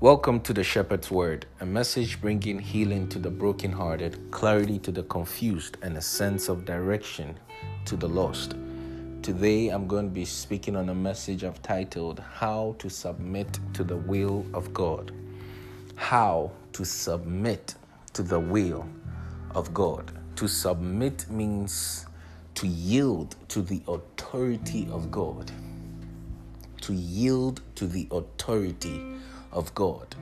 Welcome to the Shepherd's Word, a message bringing healing to the brokenhearted, clarity to the confused, and a sense of direction to the lost. Today, I'm going to be speaking on a message I've titled How to Submit to the Will of God. How to submit to the will of God. To submit means to yield to the authority of God. To yield to the authority of God.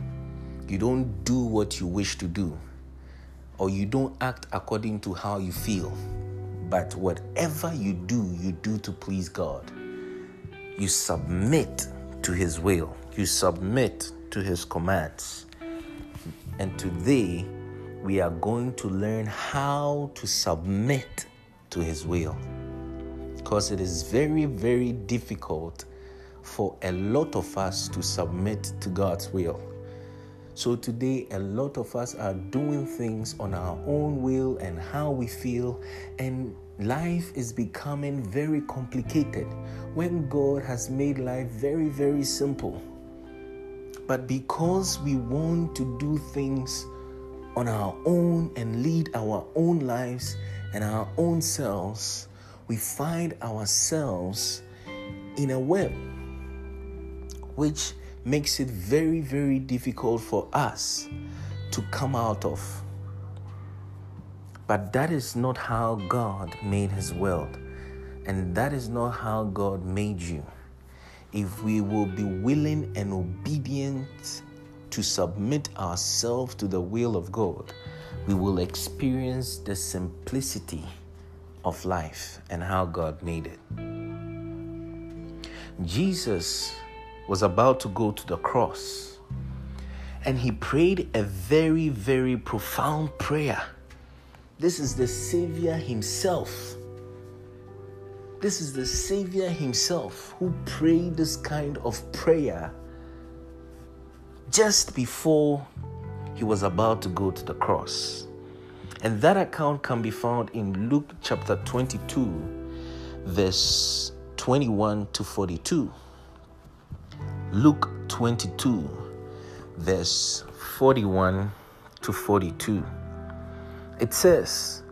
You don't do what you wish to do, or you don't act according to how you feel, but whatever you do, you do to please God. You submit to His will, you submit to His commands. And today, we are going to learn how to submit to His will. Because it is very, very difficult for a lot of us to submit to God's will. So today, a lot of us are doing things on our own will and how we feel, and life is becoming very complicated when God has made life very, very simple. But because we want to do things on our own and lead our own lives and our own selves, we find ourselves in a web which makes it very, very difficult for us to come out of. But that is not how God made His world, and that is not how God made you. If we will be willing and obedient to submit ourselves to the will of God, we will experience the simplicity of life and how God made it. Jesus was about to go to the cross. And he prayed a very, very profound prayer. This is the Savior himself. This is the Savior himself who prayed this kind of prayer just before he was about to go to the cross. And that account can be found in Luke chapter 22, verse 21 to 42. Luke 22, verse 41 to 42. It says,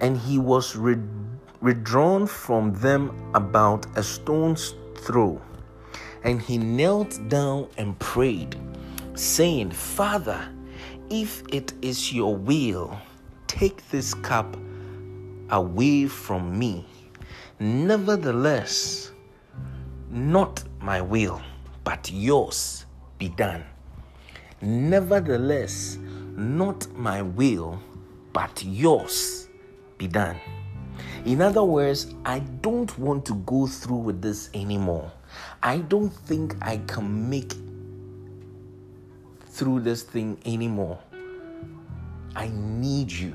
And he was withdrawn from them about a stone's throw, and he knelt down and prayed, saying, Father, if it is your will, take this cup away from me. Nevertheless, not my will but yours be done. Nevertheless, not my will, but yours be done. In other words, I don't want to go through with this anymore. I don't think I can make through this thing anymore. I need you.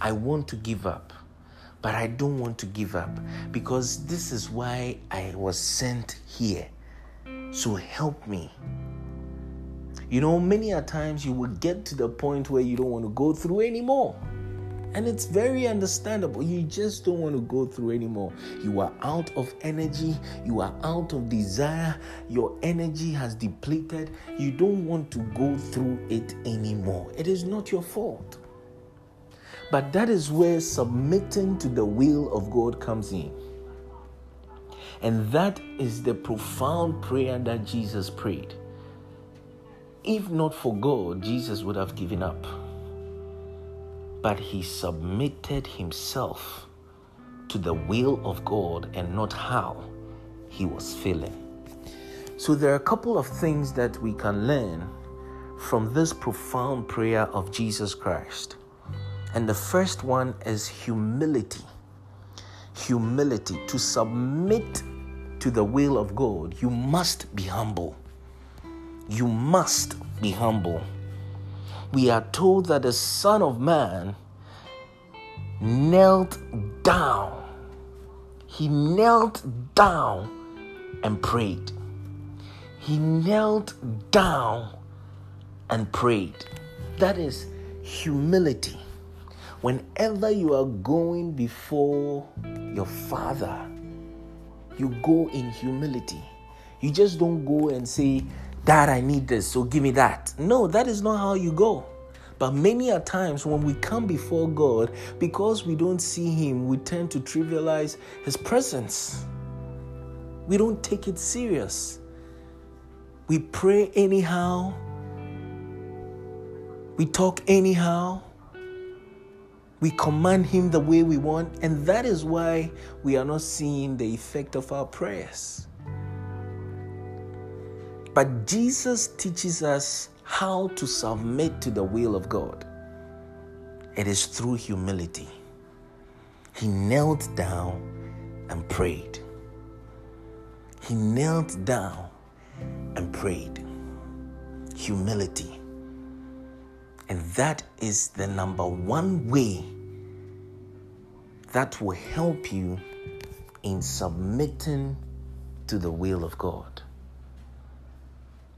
I want to give up, but I don't want to give up because this is why I was sent here. So help me. You know, many a times you will get to the point where you don't want to go through anymore. And it's very understandable. You just don't want to go through anymore. You are out of energy. You are out of desire. Your energy has depleted. You don't want to go through it anymore. It is not your fault. But that is where submitting to the will of God comes in. And that is the profound prayer that Jesus prayed. If not for God, Jesus would have given up. But he submitted himself to the will of God and not how he was feeling. So, there are a couple of things that we can learn from this profound prayer of Jesus Christ. And the first one is humility. Humility, to submit to the will of God, you must be humble. You must be humble. We are told that the Son of Man knelt down. He knelt down and prayed. He knelt down and prayed. That is humility. Whenever you are going before your Father, you go in humility. You just don't go and say, Dad, I need this, so give me that. No, that is not how you go. But many a times when we come before God, because we don't see Him, we tend to trivialize His presence. We don't take it serious. We pray anyhow. We talk anyhow. We command Him the way we want, and that is why we are not seeing the effect of our prayers. But Jesus teaches us how to submit to the will of God. It is through humility. He knelt down and prayed. He knelt down and prayed. Humility. And that is the number one way that will help you in submitting to the will of God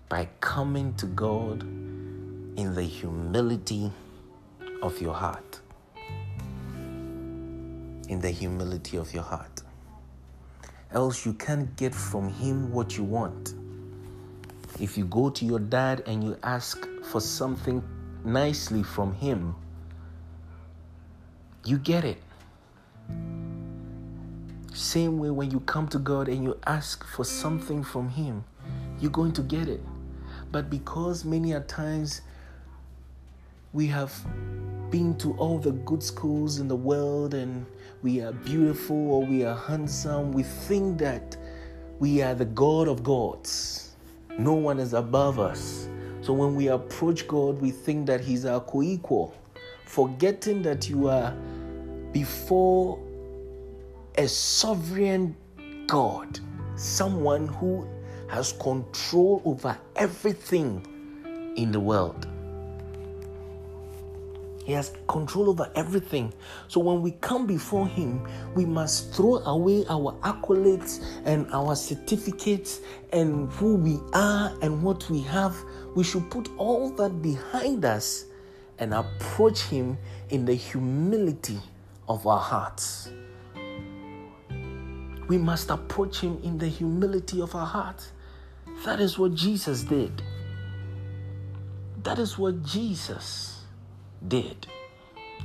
by coming to God in the humility of your heart. In the humility of your heart. Else, you can't get from Him what you want. If you go to your dad and you ask for something nicely from Him, you get it. Same way when you come to God and you ask for something from Him, you're going to get it. But because many a times we have been to all the good schools in the world and we are beautiful or we are handsome, we think that we are the God of gods. No one is above us. So when we approach God, we think that He's our co equal, forgetting that you are before a sovereign God, someone who has control over everything in the world. He has control over everything. So when we come before Him, we must throw away our accolades and our certificates and who we are and what we have. We should put all that behind us and approach Him in the humility of our hearts. We must approach Him in the humility of our hearts. That is what Jesus did. That is what Jesus did.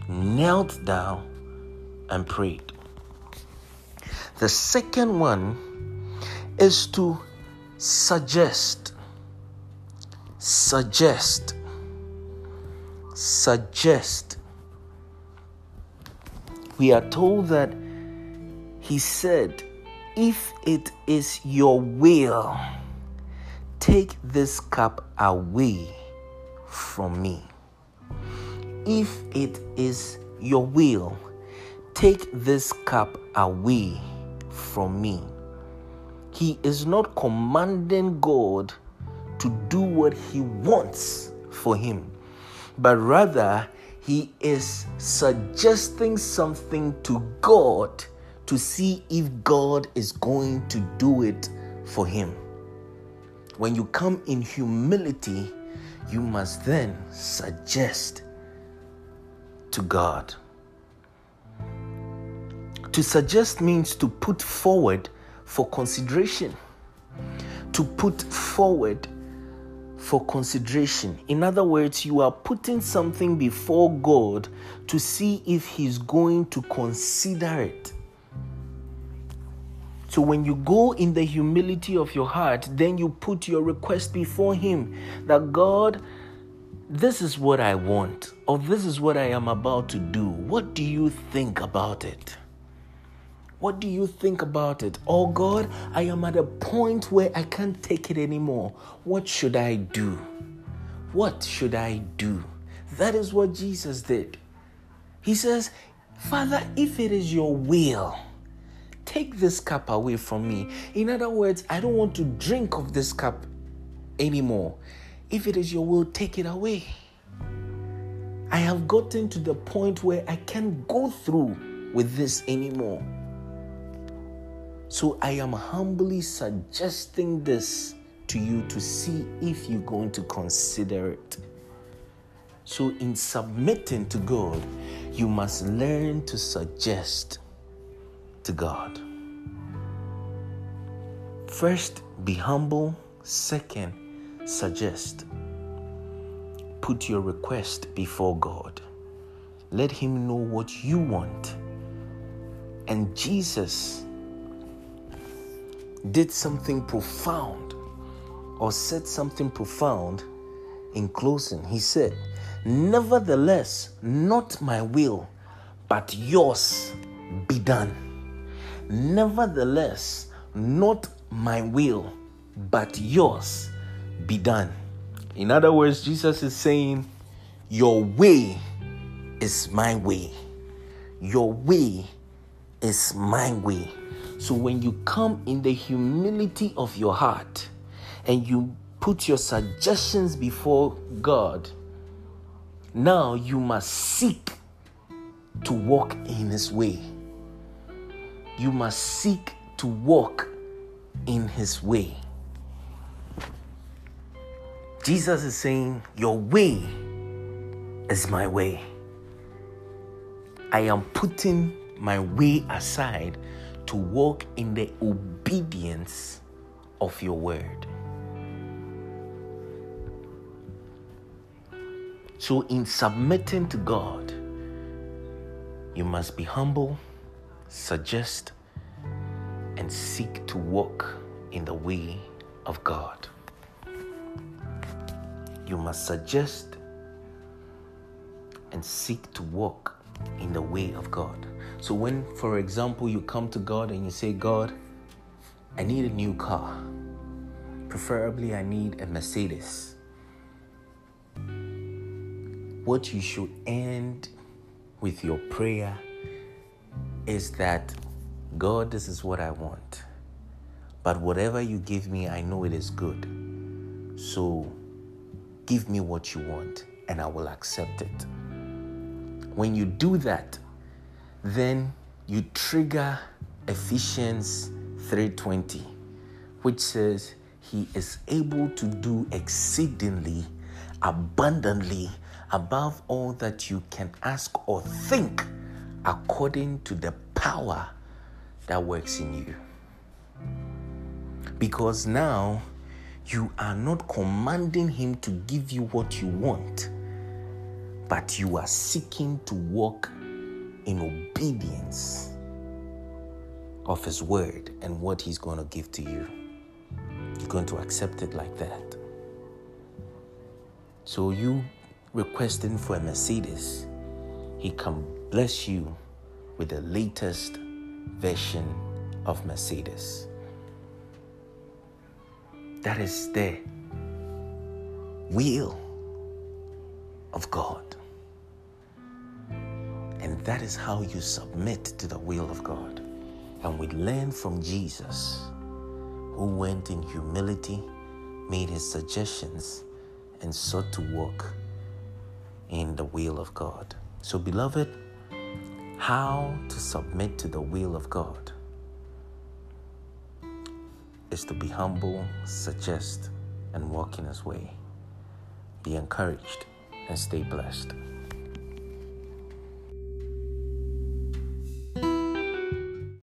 Knelt down and prayed. The second one is to suggest. Suggest. Suggest. We are told that he said, If it is your will, Take this cup away from me. If it is your will, take this cup away from me. He is not commanding God to do what he wants for him, but rather he is suggesting something to God to see if God is going to do it for him. When you come in humility, you must then suggest to God. To suggest means to put forward for consideration. To put forward for consideration. In other words, you are putting something before God to see if He's going to consider it. So when you go in the humility of your heart, then you put your request before Him that God, this is what I want, or this is what I am about to do. What do you think about it? What do you think about it? Oh God, I am at a point where I can't take it anymore. What should I do? What should I do? That is what Jesus did. He says, Father, if it is your will, Take this cup away from me. In other words, I don't want to drink of this cup anymore. If it is your will, take it away. I have gotten to the point where I can't go through with this anymore. So I am humbly suggesting this to you to see if you're going to consider it. So, in submitting to God, you must learn to suggest to God. First, be humble. Second, suggest. Put your request before God. Let Him know what you want. And Jesus did something profound or said something profound in closing. He said, Nevertheless, not my will, but yours be done. Nevertheless, not my will, but yours be done. In other words, Jesus is saying, Your way is my way. Your way is my way. So when you come in the humility of your heart and you put your suggestions before God, now you must seek to walk in His way. You must seek to walk in His way. Jesus is saying, Your way is my way. I am putting my way aside to walk in the obedience of your word. So, in submitting to God, you must be humble, suggest, and seek to walk in the way of God. You must suggest and seek to walk in the way of God. So, when, for example, you come to God and you say, God, I need a new car, preferably, I need a Mercedes. What you should end with your prayer is that God, this is what I want. But whatever you give me, I know it is good. So give me what you want and I will accept it. When you do that, then you trigger Ephesians 3:20, which says he is able to do exceedingly abundantly above all that you can ask or think according to the power that works in you. Because now you are not commanding him to give you what you want but you are seeking to walk in obedience of His word and what He's going to give to you. You're going to accept it like that. So, you requesting for a Mercedes, He can bless you with the latest version of Mercedes. That is the will of God. And that is how you submit to the will of God. And we learn from Jesus, who went in humility, made his suggestions, and sought to walk in the will of God. So, beloved, how to submit to the will of God is to be humble, suggest, and walk in his way. Be encouraged and stay blessed.